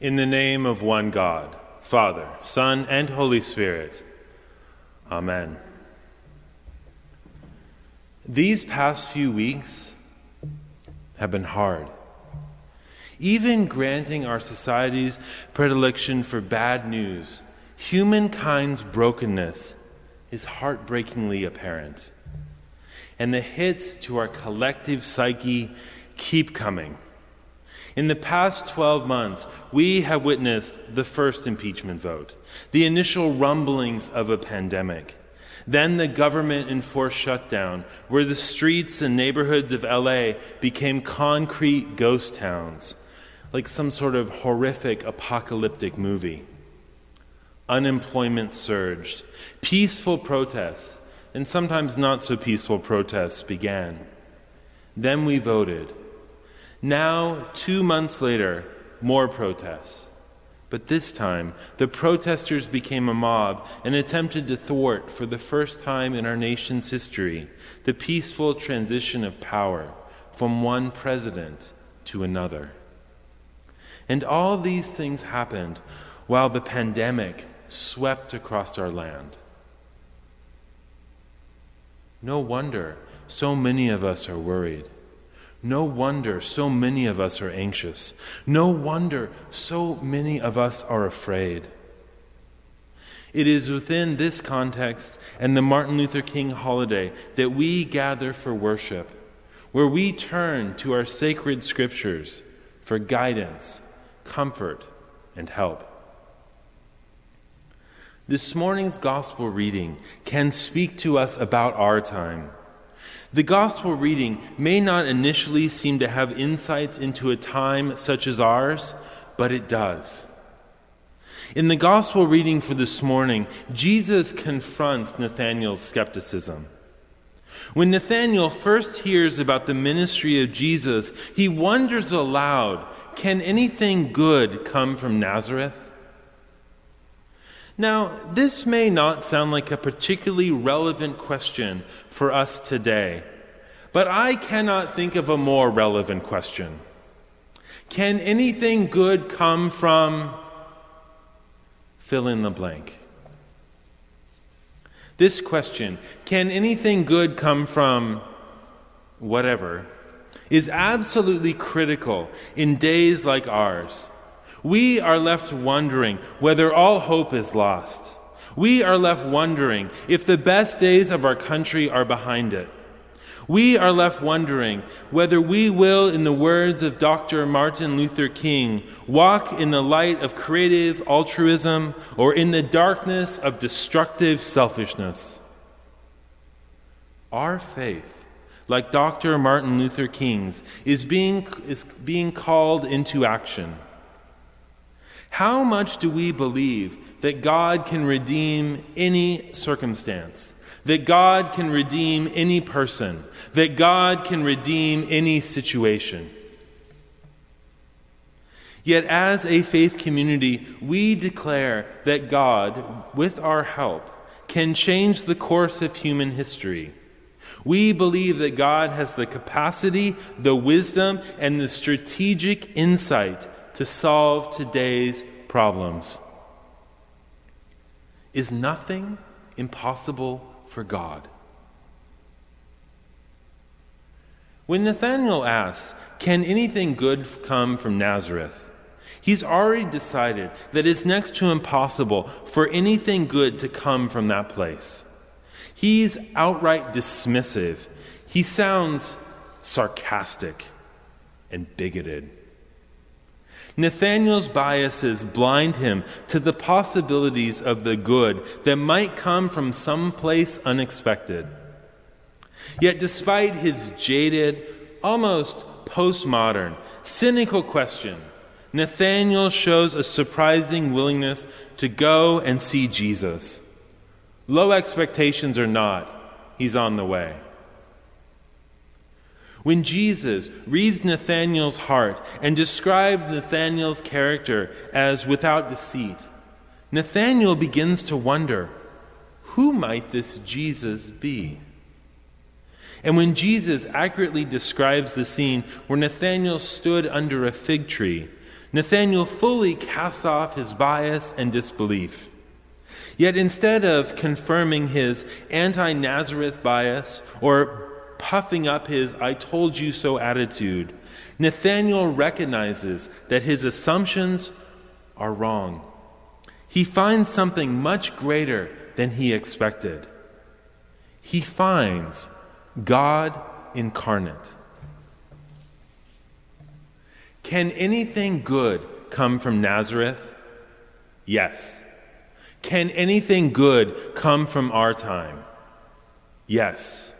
In the name of one God, Father, Son, and Holy Spirit. Amen. These past few weeks have been hard. Even granting our society's predilection for bad news, humankind's brokenness is heartbreakingly apparent. And the hits to our collective psyche keep coming. In the past 12 months, we have witnessed the first impeachment vote, the initial rumblings of a pandemic, then the government enforced shutdown, where the streets and neighborhoods of LA became concrete ghost towns, like some sort of horrific apocalyptic movie. Unemployment surged, peaceful protests, and sometimes not so peaceful protests began. Then we voted now, two months later, more protests. But this time, the protesters became a mob and attempted to thwart, for the first time in our nation's history, the peaceful transition of power from one president to another. And all these things happened while the pandemic swept across our land. No wonder so many of us are worried. No wonder so many of us are anxious. No wonder so many of us are afraid. It is within this context and the Martin Luther King holiday that we gather for worship, where we turn to our sacred scriptures for guidance, comfort, and help. This morning's gospel reading can speak to us about our time the gospel reading may not initially seem to have insights into a time such as ours, but it does. In the gospel reading for this morning, Jesus confronts Nathanael's skepticism. When Nathanael first hears about the ministry of Jesus, he wonders aloud can anything good come from Nazareth? Now, this may not sound like a particularly relevant question for us today, but I cannot think of a more relevant question. Can anything good come from fill in the blank? This question, can anything good come from whatever, is absolutely critical in days like ours we are left wondering whether all hope is lost. We are left wondering if the best days of our country are behind it. We are left wondering whether we will, in the words of Dr. Martin Luther King, walk in the light of creative altruism or in the darkness of destructive selfishness. Our faith, like Dr. Martin Luther King's, is being, is being called into action. How much do we believe that God can redeem any circumstance? That God can redeem any person? That God can redeem any situation? Yet, as a faith community, we declare that God, with our help, can change the course of human history. We believe that God has the capacity, the wisdom, and the strategic insight to solve today's problems. Is nothing impossible for God? When Nathanael asks, Can anything good come from Nazareth? He's already decided that it's next to impossible for anything good to come from that place. He's outright dismissive. He sounds sarcastic and bigoted. Nathanael's biases blind him to the possibilities of the good that might come from some place unexpected. Yet, despite his jaded, almost postmodern, cynical question, Nathanael shows a surprising willingness to go and see Jesus. Low expectations or not, he's on the way. When Jesus reads Nathanael's heart and describes Nathanael's character as without deceit, Nathanael begins to wonder who might this Jesus be? And when Jesus accurately describes the scene where Nathanael stood under a fig tree, Nathanael fully casts off his bias and disbelief. Yet instead of confirming his anti Nazareth bias or puffing up his I told you so attitude, Nathanael recognizes that his assumptions are wrong. He finds something much greater than he expected. He finds God incarnate. Can anything good come from Nazareth? Yes. Can anything good come from our time? Yes.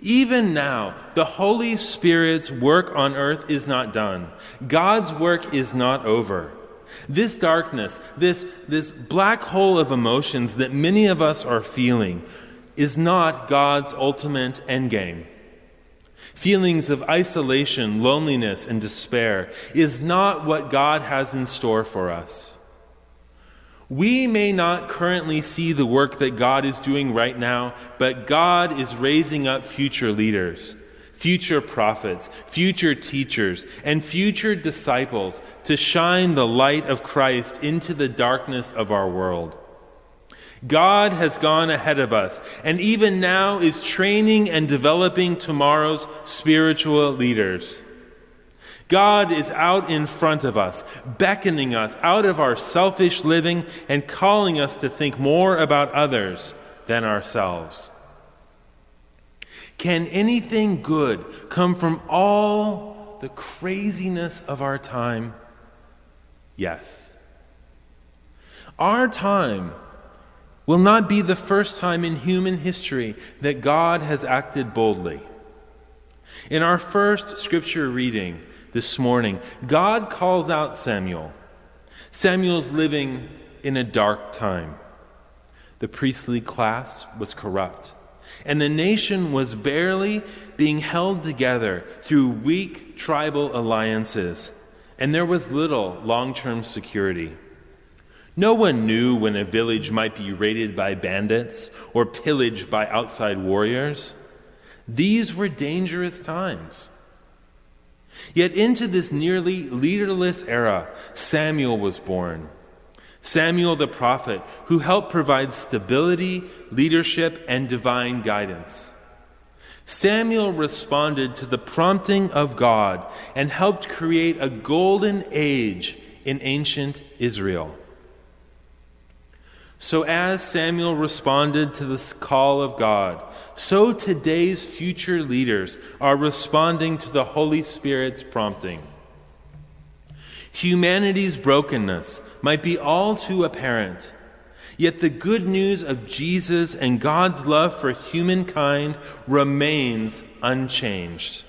Even now, the Holy Spirit's work on earth is not done. God's work is not over. This darkness, this, this black hole of emotions that many of us are feeling, is not God's ultimate endgame. Feelings of isolation, loneliness, and despair is not what God has in store for us. We may not currently see the work that God is doing right now, but God is raising up future leaders, future prophets, future teachers, and future disciples to shine the light of Christ into the darkness of our world. God has gone ahead of us and even now is training and developing tomorrow's spiritual leaders. God is out in front of us, beckoning us out of our selfish living and calling us to think more about others than ourselves. Can anything good come from all the craziness of our time? Yes. Our time will not be the first time in human history that God has acted boldly. In our first scripture reading this morning, God calls out Samuel. Samuel's living in a dark time. The priestly class was corrupt, and the nation was barely being held together through weak tribal alliances, and there was little long term security. No one knew when a village might be raided by bandits or pillaged by outside warriors. These were dangerous times. Yet into this nearly leaderless era, Samuel was born. Samuel the prophet, who helped provide stability, leadership, and divine guidance. Samuel responded to the prompting of God and helped create a golden age in ancient Israel. So, as Samuel responded to this call of God, so today's future leaders are responding to the Holy Spirit's prompting. Humanity's brokenness might be all too apparent, yet the good news of Jesus and God's love for humankind remains unchanged.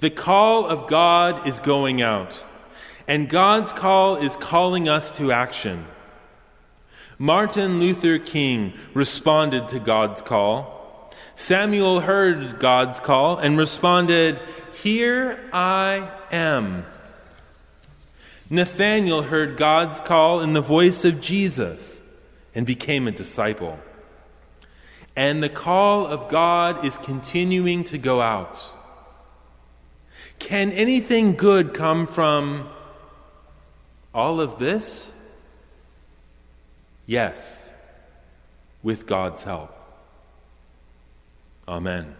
The call of God is going out, and God's call is calling us to action. Martin Luther King responded to God's call. Samuel heard God's call and responded, Here I am. Nathanael heard God's call in the voice of Jesus and became a disciple. And the call of God is continuing to go out. Can anything good come from all of this? Yes, with God's help. Amen.